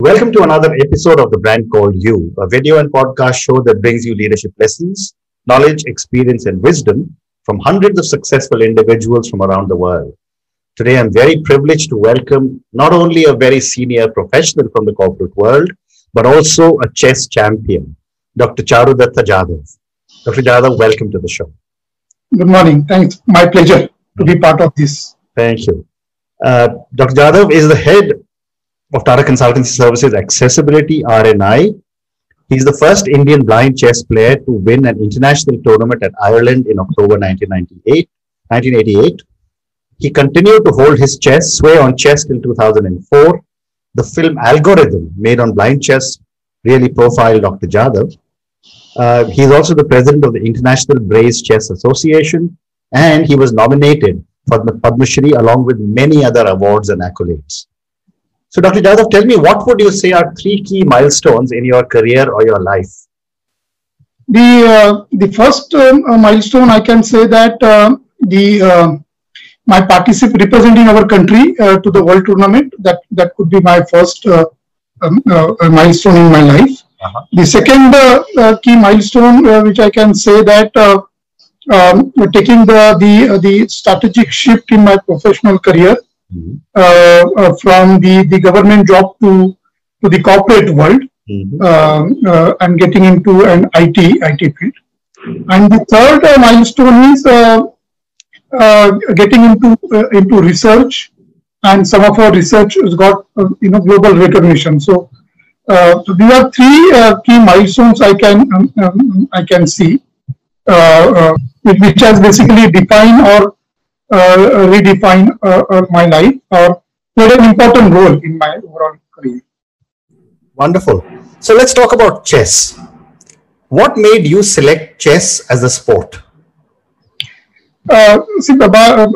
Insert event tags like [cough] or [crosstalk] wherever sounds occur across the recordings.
Welcome to another episode of The Brand Called You, a video and podcast show that brings you leadership lessons, knowledge, experience, and wisdom from hundreds of successful individuals from around the world. Today, I'm very privileged to welcome not only a very senior professional from the corporate world, but also a chess champion, Dr. Charudatta Jadhav. Dr. Jadhav, welcome to the show. Good morning. Thanks. My pleasure to be part of this. Thank you. Uh, Dr. Jadhav is the head of Tata Consultancy Services Accessibility R&I. He's the first Indian blind chess player to win an international tournament at Ireland in October 1998. 1988. He continued to hold his chess sway on chess till 2004. The film Algorithm, made on blind chess, really profiled Dr. Jadhav. Uh, he's also the president of the International Braille Chess Association, and he was nominated for the Padma Shri along with many other awards and accolades. So, Dr. Jadhav, tell me what would you say are three key milestones in your career or your life? The uh, the first um, uh, milestone I can say that uh, the uh, my particip representing our country uh, to the world tournament that that could be my first uh, um, milestone in my life. -huh. The second key milestone which I can say that um, taking the the the strategic shift in my professional career mm-hmm. uh, uh, from the, the government job to, to the corporate world mm-hmm. uh, and getting into an IT, IT field. And the third milestone is getting into, into research and some of our research has got you know global recognition. So, uh, so these are three uh, key milestones I can um, um, I can see, uh, which has basically defined or uh, redefine uh, uh, my life or played an important role in my overall career. Wonderful. So let's talk about chess. What made you select chess as a sport? Uh, see, uh,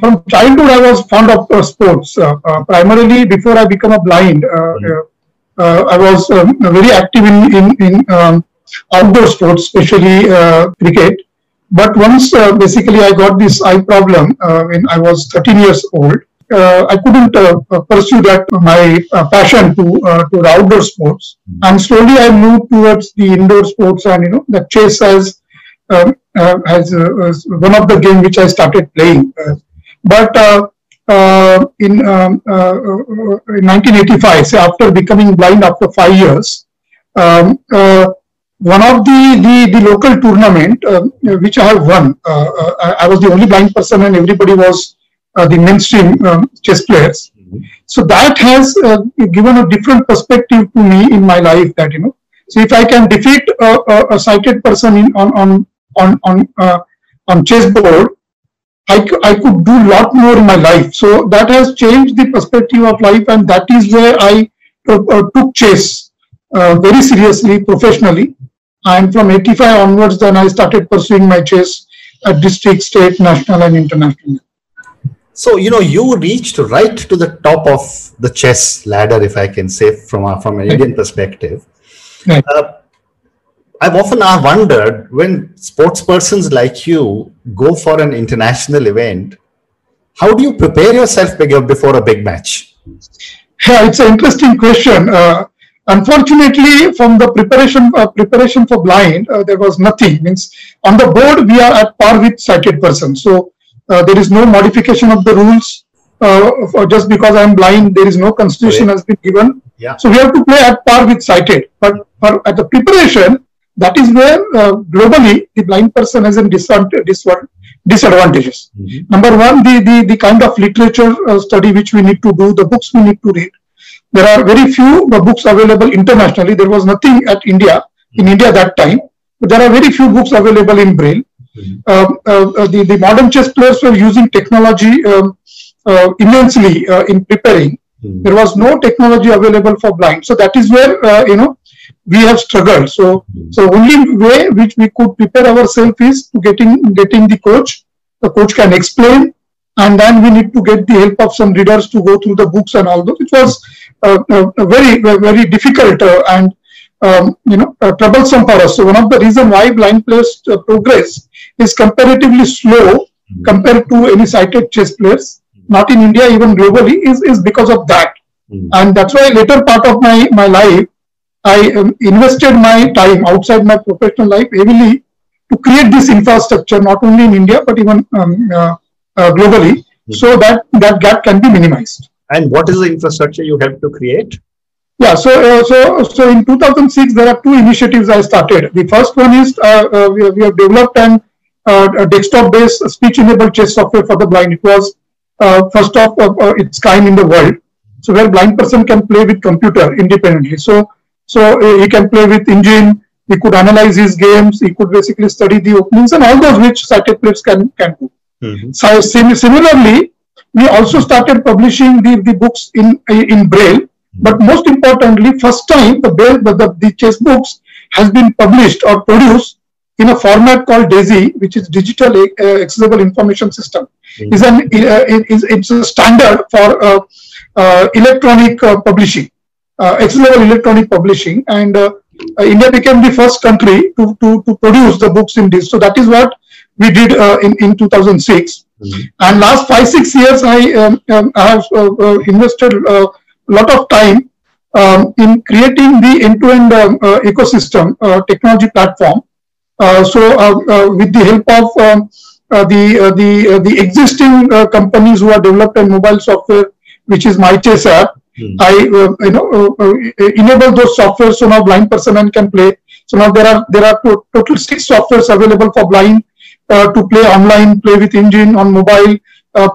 from childhood, I was fond of uh, sports. primarily, before I became a blind, mm. I was um, very active in in, in um, outdoor sports, especially cricket. But once uh, basically I got this eye problem uh, when I was 13 years old, uh, I couldn't uh, pursue that my uh, passion to uh, to the outdoor sports, mm-hmm. and slowly I moved towards the indoor sports, and you know the chess as um, as, one of the game which I started playing. but in, um, in 1985, so after becoming blind after five years, um, one of the the, the local tournament uh, which I have won. Uh, uh, I was the only blind person, and everybody was uh, the mainstream um, chess players. Mm-hmm. So that has uh, given a different perspective to me in my life. That you know, so if I can defeat a, a, a sighted person in on on on on uh, on chessboard, I, I could do a lot more in my life. So that has changed the perspective of life, and that is where I took chess very seriously, professionally and from 85 onwards, then I started pursuing my chess at district, state, national, and international. So you know, you reached right to the top of the chess ladder, if I can say, from a, from an Indian perspective. Right. Uh, I've often wondered when sports persons like you go for an international event, how do you prepare yourself before a big match? Yeah, it's an interesting question. Uh, Unfortunately, from the preparation uh, preparation for blind, uh, there was nothing. Means on the board we are at par with sighted person. So uh, there is no modification of the rules. Uh, just because I am blind, there is no constitution has been given. Yeah. So we have to play at par with sighted. But for at the preparation, that is where uh, globally the blind person has a disadvantages. Mm -hmm. Number one, the, the the kind of literature uh, study which we need to do, the books we need to read there are very few books available internationally. There was nothing at India, in India that time. But there are very few books available in Braille. Mm-hmm. Um, uh, uh, the, the modern chess players were using technology um, uh, immensely uh, in preparing. Mm-hmm. There was no technology available for blind. So that is where, uh, you know, we have struggled. So, so only way which we could prepare ourselves is to getting, getting the coach. The coach can explain and then we need to get the help of some readers to go through the books and all those. It was very very difficult uh, and um, you know troublesome for us. So one of the reason why blind players progress is comparatively slow mm-hmm. compared to any sighted chess players. Not in India, even globally, is is because of that. mm. and that's why later part of my my life i um, invested my time outside my professional life heavily to create this infrastructure not only in india but even um, uh, uh, globally mm. so that that gap can be minimized and what is the infrastructure you help to create yeah, so uh, so so in 2006 there are two initiatives I started. The first one is uh, uh, we, we, have developed an uh, a desktop-based speech-enabled chess software for the blind. It was uh, first of uh, its kind in the world. So where blind person can play with computer independently. So so he can play with engine. He could analyze his games. He could basically study the openings and all those which sighted players can can do. Mm -hmm. So sim similarly, we also started publishing the, the books in in braille but most importantly, first time the, Braille, the, the chess books has been published or produced in a format called DAISY, which is Digital uh, Accessible Information System. Mm. is an uh, is it's a standard for uh, uh electronic uh, publishing, uh, accessible electronic publishing, and India became the first country to, to to produce the books in this. So that is what we did in in 2006. Mm. And last five six years, I um, um, I have invested a lot of time um, in creating the end-to-end um, uh, ecosystem uh, technology platform. Uh, so with the help of um, the the the existing companies who are developed a mobile software, which is MyChess app, Hmm. I uh, you know uh, uh, enable those software so now blind person can play. So now there are there are total six softwares available for blind to play online, play with engine on mobile,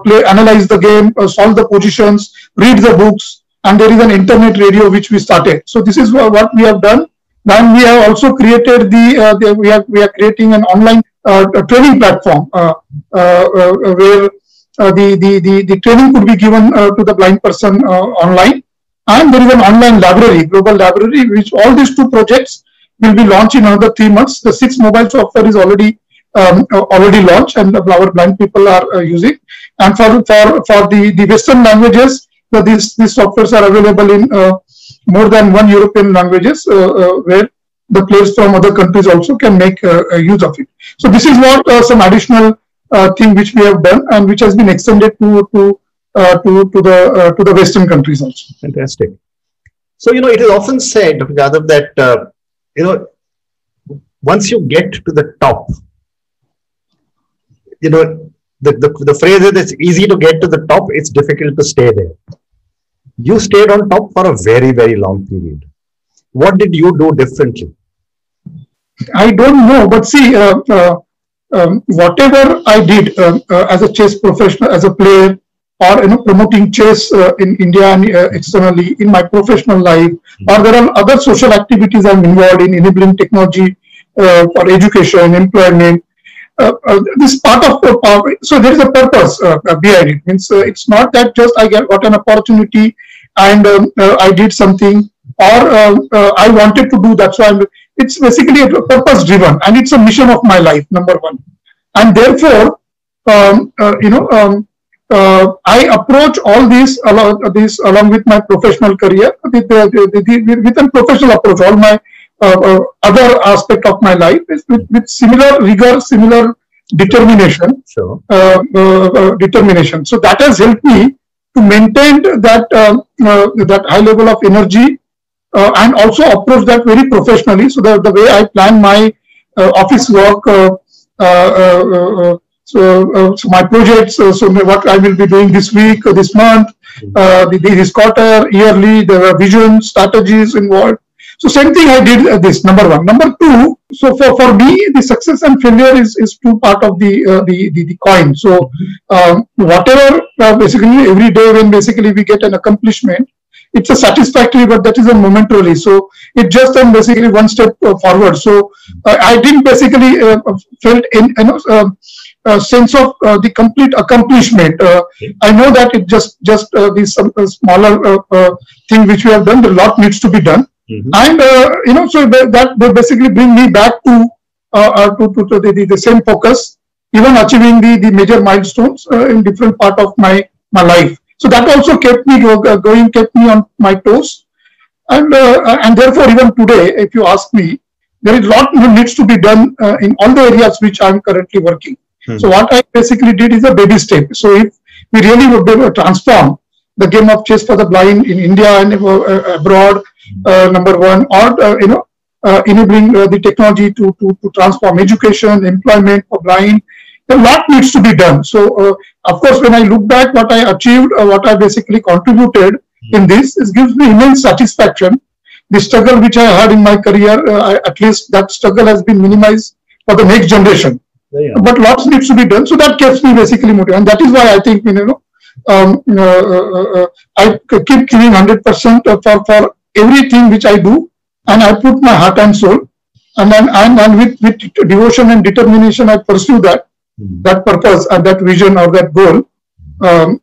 play analyze the game, solve the positions, read the books, and there is an internet radio which we started. So this is what we have done. Then we have also created the, uh, the we are we are creating an online uh, training platform uh, uh, uh where uh, the, the the the training could be given to the blind person online, and there is an online library, global library, which all these two projects will be launched in another three months. The six mobile software is already um, already launched, and our blind people are using. And for for for the the Western languages, so these, these softwares are available in uh, more than one European languages uh, uh, where the players from other countries also can make use of it. So this is what some additional thing which we have done and which has been extended to to to to the to the Western countries also. Fantastic. So you know it is often said, Dr. That you know once you get to the top, you know, the, the, the phrase is it's easy to get to the top, it's difficult to stay there you stayed on top for a very, very long period. What did you do differently? I don't know, but see, uh, uh, um, whatever I did uh, uh as a chess professional, as a player, or you know, promoting chess uh, in India and uh, externally in my professional life, mm-hmm. or there are other social activities I'm involved in, enabling technology for education, employment. This part of the power. so there is a purpose behind it. Means it's not that just I got an opportunity and um, uh, I did something or um, uh, I wanted to do that. So I'm, it's basically a purpose driven and it's a mission of my life, number one. And therefore, um, uh, you know, um, uh, I approach all these along, this along with my professional career with, uh, with a professional approach. All my uh, other aspect of my life is with, with similar rigor, similar determination. Sure. Uh, uh, uh, determination. So that has helped me to maintain that uh, uh, that high level of energy uh, and also approach that very professionally. So the, the way I plan my office work, so, so my projects, so what I will be doing this week, this month, mm-hmm. this quarter, yearly, there are vision, strategies involved. So same thing I did uh, this number one. Number two, so for, for me, the success and failure is, is two part of the, uh, the, the, the coin. So um, whatever uh, basically every day when basically we get an accomplishment, it's a satisfactory, but that is a momentarily. So it just then basically one step uh, forward. So uh, I didn't basically uh, felt in you know, um, uh, sense of uh, the complete accomplishment. Uh, I know that it just just this smaller thing which we have done. The lot needs to be done, mm-hmm. and you know, so that basically bring me back to to, to, to the, the, same focus, even achieving the the major milestones in different part of my my life. So that also kept me going, kept me on my toes, and and therefore even today, if you ask me, there is a lot more needs to be done uh, in all the areas which I'm currently working. Hmm. So what I basically did is a baby step. So if we really would be able to transform the game of chess for the blind in India and uh, abroad, uh, number one, or uh, you know, uh, enabling uh, the technology to, to, to transform education, employment for blind. A lot needs to be done. So, uh, of course, when I look back, what I achieved, what I basically contributed in this, it gives me immense satisfaction. The struggle which I had in my career, I, at least that struggle has been minimized for the next generation. But lots needs to be done. So that keeps me basically motivated, and that is why I think you know um, uh, uh, uh, I keep giving 100% for, for everything which I do and I put my heart and soul and then and, and with, with devotion and determination I pursue that mm. that purpose and that vision or that goal. Um,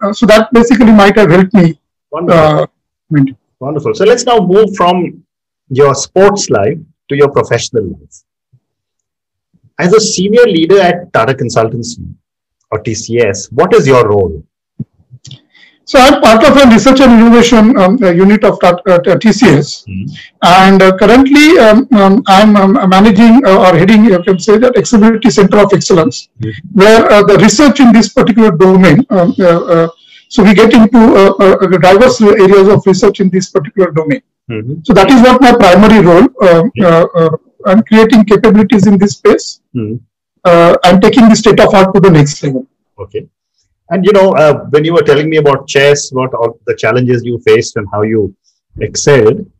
uh, so that basically might have helped me. Wonderful. Uh, Wonderful. So let's now move from your sports life to your professional life. As a senior leader at Tata Consultancy, or TCS. What is your role? So I'm part of a research and innovation um, unit of uh, TCS, mm. and uh, currently um, um, I'm um, managing uh, or heading, you can say that Accessibility Center of Excellence, mm. where uh, the research in this particular domain. Um, uh, uh, so we get into diverse areas of research in this particular domain. Mm-hmm. So that is what my primary role. Um, I'm creating capabilities in this space. Mm uh, I'm taking the state of art to the next level. Okay. And you know, uh, when you were telling me about chess, what all the challenges you faced and how you excelled,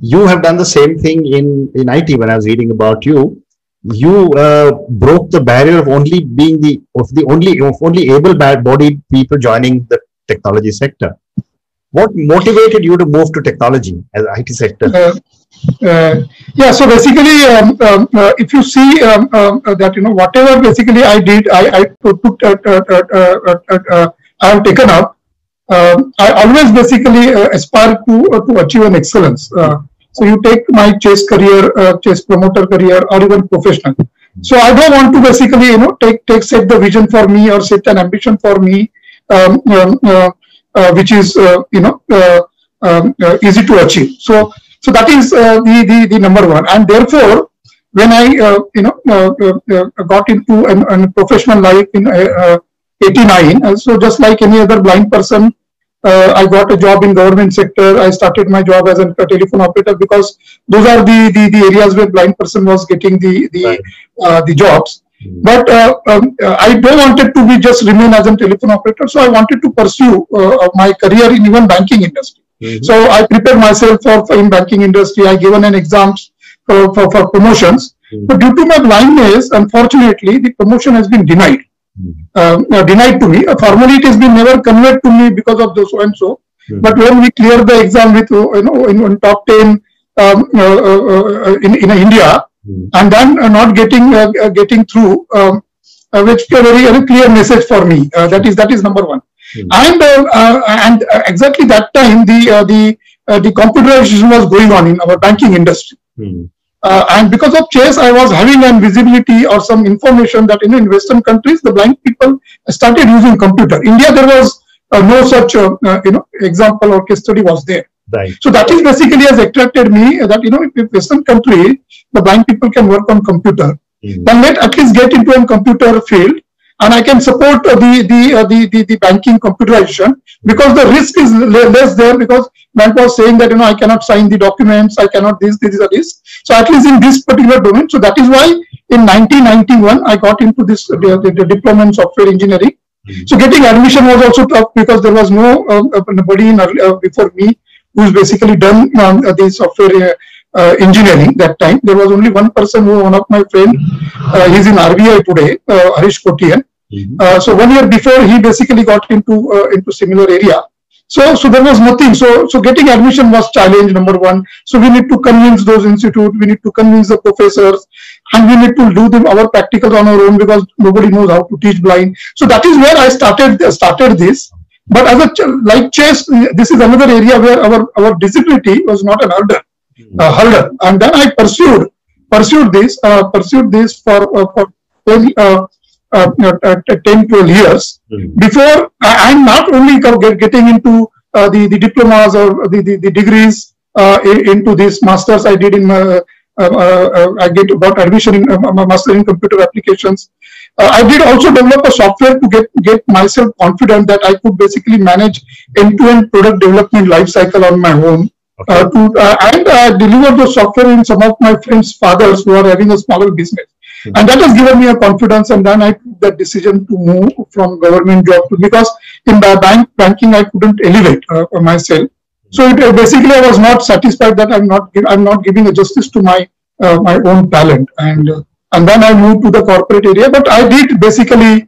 you have done the same thing in in IT. When I was reading about you, you uh, broke the barrier of only being the of the only of only able-bodied people joining the technology sector. What motivated you to move to technology as IT sector? Uh, uh, yeah, so basically, um, um, uh, if you see um, um uh, that you know whatever basically I did, I, I uh, uh, I have taken up. Um, I always basically aspire to to achieve an excellence. so you take my chess career, chess promoter career, or even professional. So I don't want to basically you know take take set the vision for me or set an ambition for me, um, which is you know easy to achieve. So so that is uh, the, the, the number one. And therefore, when I, uh, you know, uh, got into a professional life in 89, so just like any other blind person, uh, I got a job in government sector. I started my job as a, a telephone operator because those are the, the, the, areas where blind person was getting the the right. uh, the jobs. But uh, um, I don't wanted to be just remain as a telephone operator. So I wanted to pursue my career in even banking industry. Mm-hmm. So I prepared myself for, for, in banking industry. I given an exams for, for, for promotions. Mm-hmm. But due to my blindness, unfortunately, the promotion has been denied. Mm-hmm. Uh, uh, denied to me. Uh, formally, it has been never conveyed to me because of the so and so. Mm-hmm. But when we clear the exam with uh, you know in, in top ten um, uh, uh, in in India, mm-hmm. and then not getting getting through, um, which a very, very clear message for me. that is that is number one. Mm. And uh, uh, and uh, exactly that time the the the computerization was going on in our banking industry. Mm. Uh, and because of chess, I was having an visibility or some information that you know, in Western countries, the blind people started using computer. India, there was uh, no such uh, you know example or case study was there. Right. So that is basically has attracted me that you know if Western country, the blind people can work on computer, mm. then let at least get into a computer field and I can support uh, the, the, uh, the, the, the, banking computerization because the risk is less there because bank was saying that, you know, I cannot sign the documents, I cannot this, this, or this. So at least in this particular domain. So that is why in 1991, I got into this, uh, the, the, the diploma in software engineering. Mm-hmm. So getting admission was also tough because there was no uh, nobody in, uh, before me who's basically done um, the software uh, engineering that time. There was only one person who, one of my friend, uh, he's in RBI today, uh, Harish Kotian. Mm-hmm. Uh, so one year before, he basically got into uh, into similar area. So so there was nothing. So so getting admission was challenge number one. So we need to convince those institute. We need to convince the professors, and we need to do them our practicals on our own because nobody knows how to teach blind. So that is where I started started this. But as a like chess, this is another area where our our disability was not an hurdle uh, hurdle. And then I pursued pursued this uh, pursued this for uh, for 10, uh, uh, uh 10 12 years mm. before I, am not only getting into uh, the the diplomas or the the, the degrees into this masters I did in I get got admission in uh, master in computer applications. Uh, I did also develop a software to get get myself confident that I could basically manage end-to-end product development life cycle on my own. Okay. Uh, to uh, and uh, deliver the software in some of my friends' fathers who are having a smaller business. Mhm. And that has given me a confidence, and then I took that decision to move from government job to because in the bank banking I couldn't elevate uh, myself. So it, basically, I was not satisfied that I'm not I'm not giving a justice to my uh, my own talent, and uh, and then I moved to the corporate area. But I did basically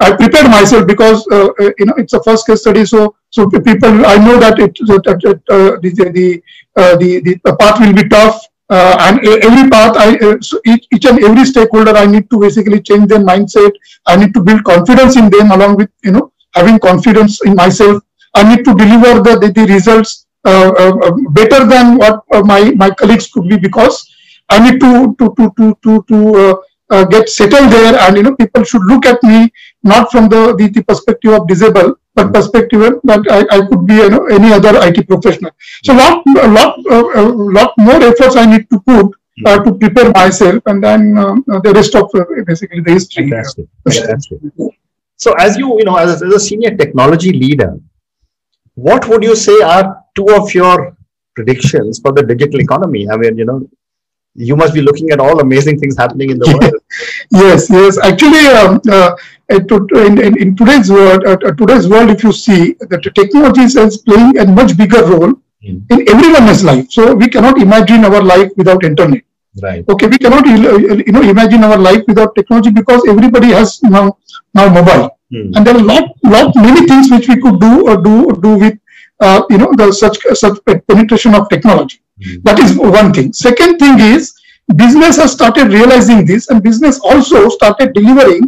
I prepared myself because uh, uh, you know it's a first case study. So so people I know that it uh, the the uh, the the path will be tough. And every path, I so each, each and every stakeholder, I need to basically change their mindset. I need to build confidence in them, along with you know having confidence in myself. I need to deliver the the, the results better than what uh, my my colleagues could be because I need to to to to to, to uh, uh, get settled there, and you know people should look at me not from the the, the perspective of disabled, but perspective that I, I could be you know any other IT professional. So lot a lot uh, lot more efforts I need to put uh, to prepare myself, and then um, uh, the rest of uh, basically the history. Fantastic. Fantastic. So, as you, you know, as as a senior technology leader, what would you say are two of your predictions for the digital economy? I mean, you know, you must be looking at all amazing things happening in the [laughs] world. yes yes actually um, uh, in, in, in today's world uh, uh, today's world if you see that the technology is playing a much bigger role Hmm. in everyone's life so we cannot imagine our life without internet Right. okay we cannot uh, you know imagine our life without technology because everybody has now now mobile Hmm. and there are lot lot many things which we could do or do do with uh, you know the such such penetration of technology Hmm. that is one thing second thing is business has started realizing this and business also started delivering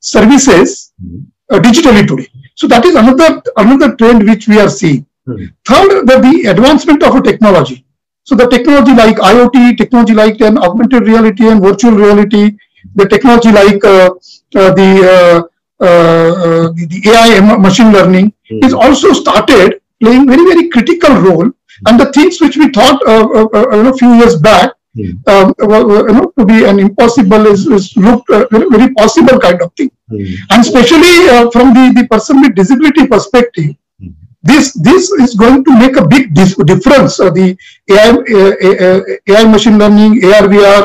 services Hmm. uh, digitally today so that is another another trend which we are seeing Hmm. third the, the advancement of a technology so the technology like iot technology like an augmented reality and virtual reality the technology like uh, uh, the, uh, uh, uh, the the ai machine learning Hmm. is also started playing very very critical role and the things which we thought a few years back Hmm. um, you know, to be an impossible is, is looked uh, very, very possible kind of thing Hmm. and especially uh, from the, the person with disability perspective Hmm. this this is going to make a big difference uh, the AI, AI machine learning AR VR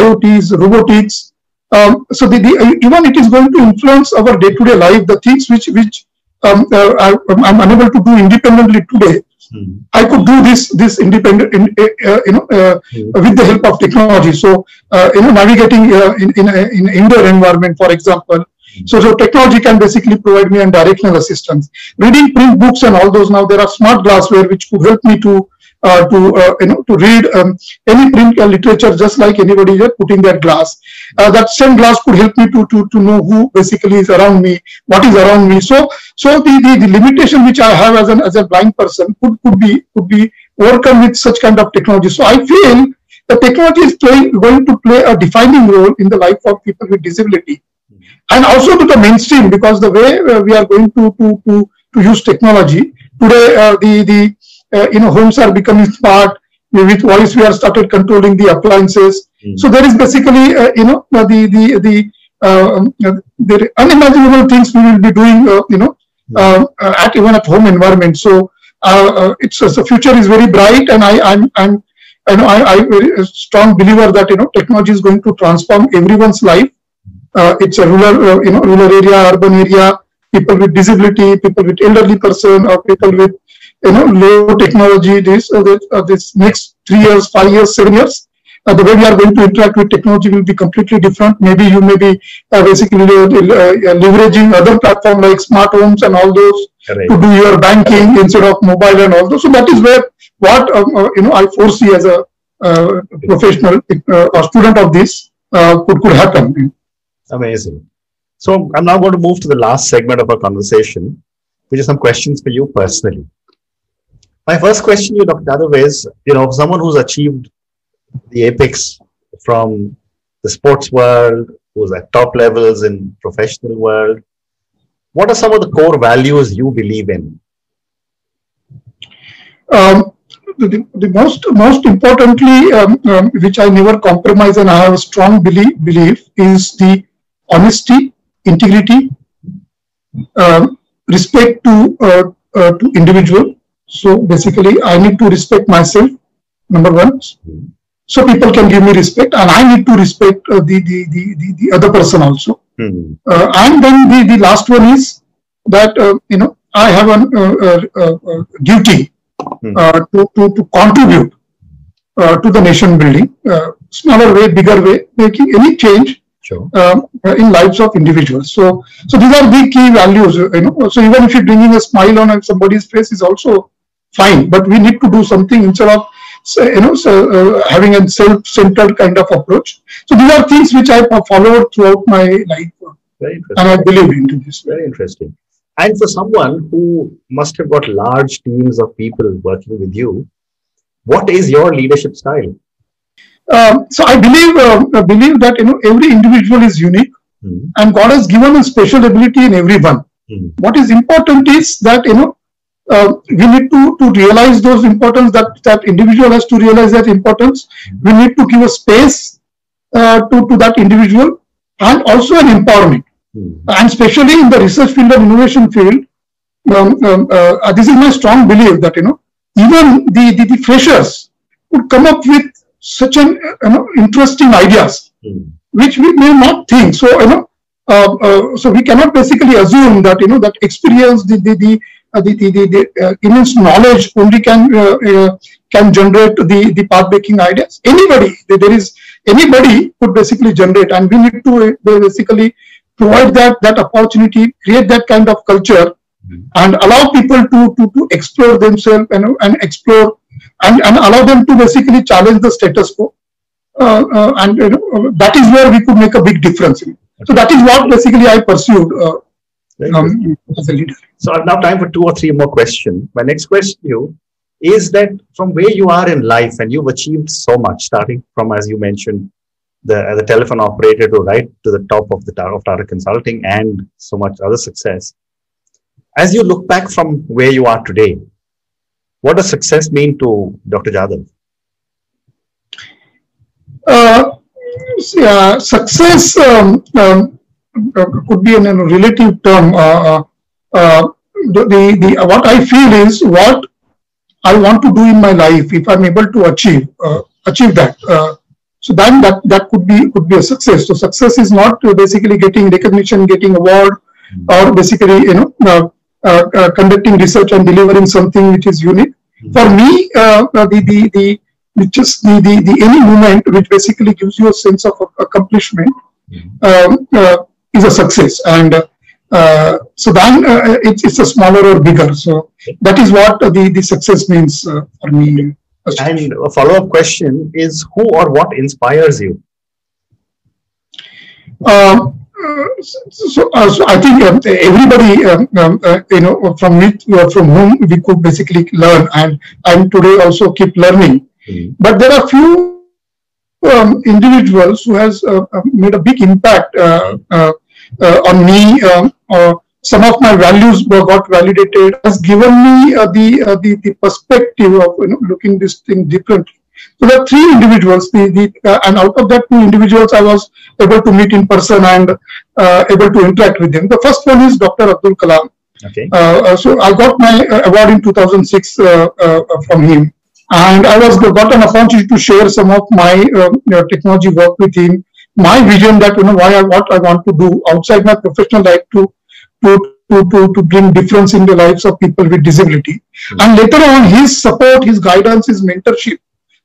IoTs robotics um, so the, the even it is going to influence our day-to-day life the things which which um, uh, I, I'm unable to do independently today Hmm. I could do this this independent in, uh, uh, you know uh, Hmm. with the help of technology. So uh, you know navigating uh, in in a, in indoor environment, for example. So so technology can basically provide me a directional assistance. Reading print books and all those now there are smart glassware which could help me to uh, to uh, you know to read um, any print uh, literature just like anybody just putting their glass. Uh, that same glass could help me to to to know who basically is around me, what is around me. So so the, the, the limitation which I have as an as a blind person could, could be could be overcome with such kind of technology. So I feel the technology is playing, going to play a defining role in the life of people with disability, and also to the mainstream because the way uh, we are going to to to, to use technology today, uh, the the uh, you know homes are becoming [laughs] smart. With voice, we are started controlling the appliances. Hmm. So there is basically uh, you know uh, the the the uh, um, uh, the unimaginable things we will be doing. Uh, you know uh, uh, at even at home environment. So uh, uh, it's uh, the future is very bright, and I I'm I'm I know I I very a strong believer that you know technology is going to transform everyone's life. Uh, it's a rural uh, you know rural area, urban area, people with disability, people with elderly person, or people with you know low technology. This uh, this, uh, this next three years, five years, seven years. Uh, the way we are going to interact with technology will be completely different. Maybe you may be uh, basically uh, leveraging other platform like smart homes and all those Correct. to do your banking instead of mobile and all those. So that is where what um, uh, you know I foresee as a uh, professional uh, or student of this uh, could could happen. Amazing. So I'm now going to move to the last segment of our conversation, which is some questions for you personally. My first question to you, Dr. Jadhav, is, you know, someone who's achieved the apex from the sports world, who's at top levels in professional world, what are some of the core values you believe in? Um, the, the most most importantly, um, um, which I never compromise and I have a strong belief, belief is the honesty, integrity, um, respect to uh, uh, to individual. So basically, I need to respect myself. Number one, so people can give me respect, and I need to respect uh, the, the, the the the other person also. Hmm. Uh, and then the the last one is that uh, you know I have a uh, uh, uh, duty Hmm. uh, to, to to contribute uh, to the nation building, uh, smaller way, bigger way, making any change Sure. um, in lives of individuals. So, so these are the key values. You know, so even if you're bringing a smile on somebody's face is also fine, but we need to do something instead of so, you know so, uh, having a self-centered kind of approach. So these are things which I followed throughout my life, Very interesting. and I believe into this. Very interesting. And for someone who must have got large teams of people working with you, what is your leadership style? Um, so I believe uh, I believe that you know every individual is unique, Hmm. and God has given a special ability in everyone. Hmm. what is important is that you know uh, we need to to realize those importance that that individual has to realize that importance we need to give a space uh, to to that individual and also an empowerment Hmm. and especially in the research field and innovation field um, um, uh, this is my strong belief that you know even the the, the freshers would come up with such an uh, you know interesting ideas Hmm. which we may not think. So you know, uh, uh, so we cannot basically assume that you know that experience, the the the the, the, the, the uh, immense knowledge only can uh, uh, can generate the the path breaking ideas. Anybody, there is anybody could basically generate, and we need to uh, basically provide that that opportunity, create that kind of culture, and allow people to to to explore themselves and and explore and and allow them to basically challenge the status quo uh, uh, and you know, uh, that is where we could make a big difference. So that is what basically I pursued uh, um, as a leader. So I've now time for two or three more questions. My next question to you is that from where you are in life and you've achieved so much, starting from, as you mentioned, the, a telephone operator to right to the top of the Tata, of Tata Consulting and so much other success. As you look back from where you are today, what does success mean to Dr. Jadhav? Uh, uh, success um, um, uh, could be in a relative term. Uh, uh, the, the, the what I feel is what I want to do in my life. If I'm able to achieve uh, achieve that, uh, so then that that could be could be a success. So success is not uh, basically getting recognition, getting award, or basically you know uh, uh, uh, conducting research and delivering something which is unique. For me, the the the which is the, the, the any movement which basically gives you a sense of accomplishment um, uh, is a success and uh, so then uh, it's, it's a smaller or bigger so that is what the, the success means uh, for me And a follow-up question is who or what inspires you? Um, uh, so, uh, so I think um, everybody, um, um, uh, you know, from which, uh, from whom we could basically learn, and and today also keep learning. Mhm. But there are few um, individuals who has made a big impact uh, uh, uh, on me. Uh, some of my values were got validated. Has given me uh, the, uh, the the perspective of you know looking this thing differently. So there are three individuals, the, the, uh, and out of that two individuals, I was able to meet in person and uh, able to interact with them. The first one is Dr. Abdul Kalam. Okay. Uh, so I got my award in 2006 uh, uh, from him, and I was got an opportunity to share some of my technology work with him. My vision that you know why I, what I want to do outside my professional life to to to to, to bring difference in the lives of people with disability. And later on, his support, his guidance, his mentorship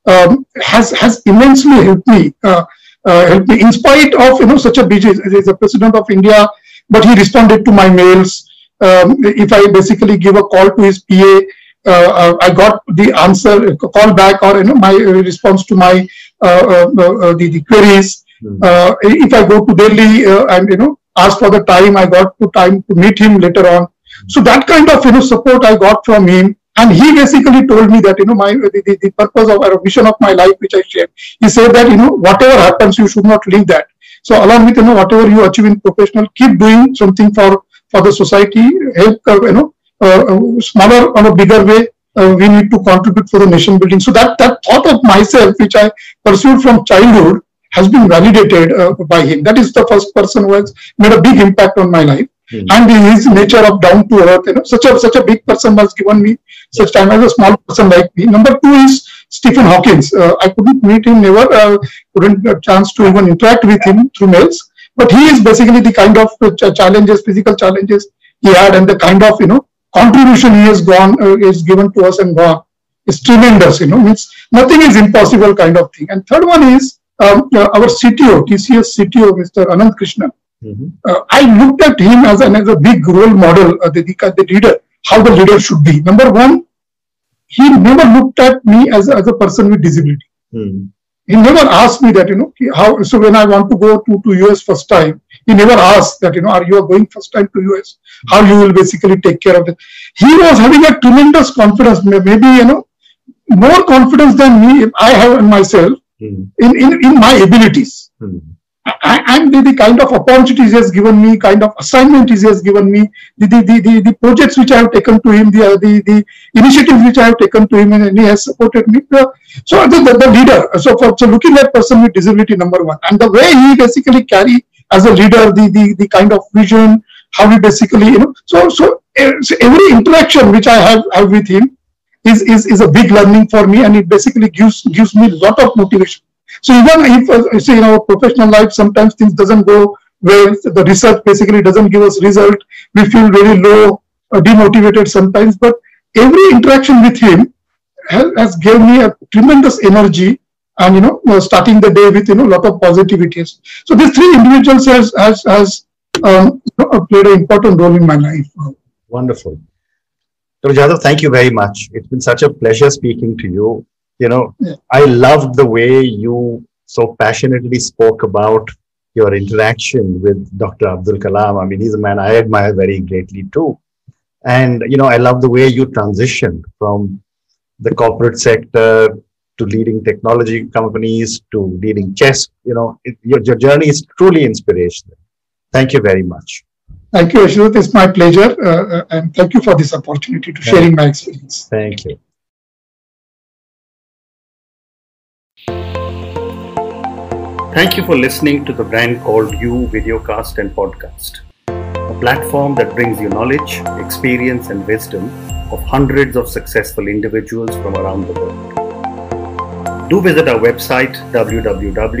um, has has immensely helped me. Uh, uh, helped me in spite of you know such a busy. He's the president of India, but he responded to my mails. Um, if I basically give a call to his PA, uh, uh, I got the answer, call back, or you know my response to my uh, uh, uh, the, the queries. Uh, if I go to Delhi uh, and you know ask for the time, I got to time to meet him later on. So that kind of you know support I got from him, and he basically told me that you know my the, the, the purpose of or vision of my life which I shared. He said that you know whatever happens, you should not leave that. So along with you know whatever you achieve in professional, keep doing something for for the society. Help uh, you know uh, uh, smaller on a bigger way. uh, we need to contribute for the nation building. So that, that thought of myself, which I pursued from childhood, has been validated uh, by him. That is the first person who has made a big impact on my life. Mm. And his nature of down to earth, you know, such a such a big person has given me such time as a small person like me. Number two is Stephen Hawkins. Uh, I couldn't meet him, never uh, couldn't a chance to even interact with him through mails. But he is basically the kind of uh, challenges, physical challenges he had, and the kind of you know contribution he has gone uh, is given to us and gone is tremendous. You know, means nothing is impossible kind of thing. And third one is um, uh, our CTO, TCS CTO, Mr. Ananth Krishnan. Mm-hmm. Uh, I looked at him as, an, as a big role model, uh, the, the, leader, how the leader should be. Number one, he never looked at me as, as a person with disability. Mm-hmm. He never asked me that, you know, how. So when I want to go to, to US first time, he never asked that, you know, are you going first time to US? How you will basically take care of it. He was having a tremendous confidence, maybe, you know, more confidence than me, I have in myself. Hmm. in, in, in my abilities. Hmm. And the, the, kind of opportunities he has given me, kind of assignment he has given me, the, the, the, the, projects which I have taken to him, the, uh, the, the initiatives which I have taken to him, and he has supported me. So the, the, the leader, so for so looking at person with disability, number one, and the way he basically carry as a leader, the, the, the kind of vision, how he basically, you know, so, so, eh, so every interaction which I have, have with him, is, is, is a big learning for me and it basically gives gives me a lot of motivation. So even if uh, say in our professional life sometimes things doesn't go well, the research basically doesn't give us result, we feel very low, uh, demotivated sometimes, but every interaction with him has, given me a tremendous energy and you know uh, starting the day with you know lot of positivities. So these three individuals has has, has um, played an important role in my life. Wonderful. Dr. Jadhav, thank you very much. It's been such a pleasure speaking to you. You know, yeah. I loved the way you so passionately spoke about your interaction with Dr. Abdul Kalam. I mean, he's a man I admire very greatly too. And, you know, I love the way you transitioned from the corporate sector to leading technology companies to leading chess. You know, it, your, your journey is truly inspirational. Thank you very much. Thank you, Ashut. It's my pleasure. Uh, uh, and thank you for this opportunity to sharing my experience. Thank you. Thank you for listening to the brand called You Videocast and Podcast, a platform that brings you knowledge, experience, and wisdom of hundreds of successful individuals from around the world. Do visit our website www.tbcy.in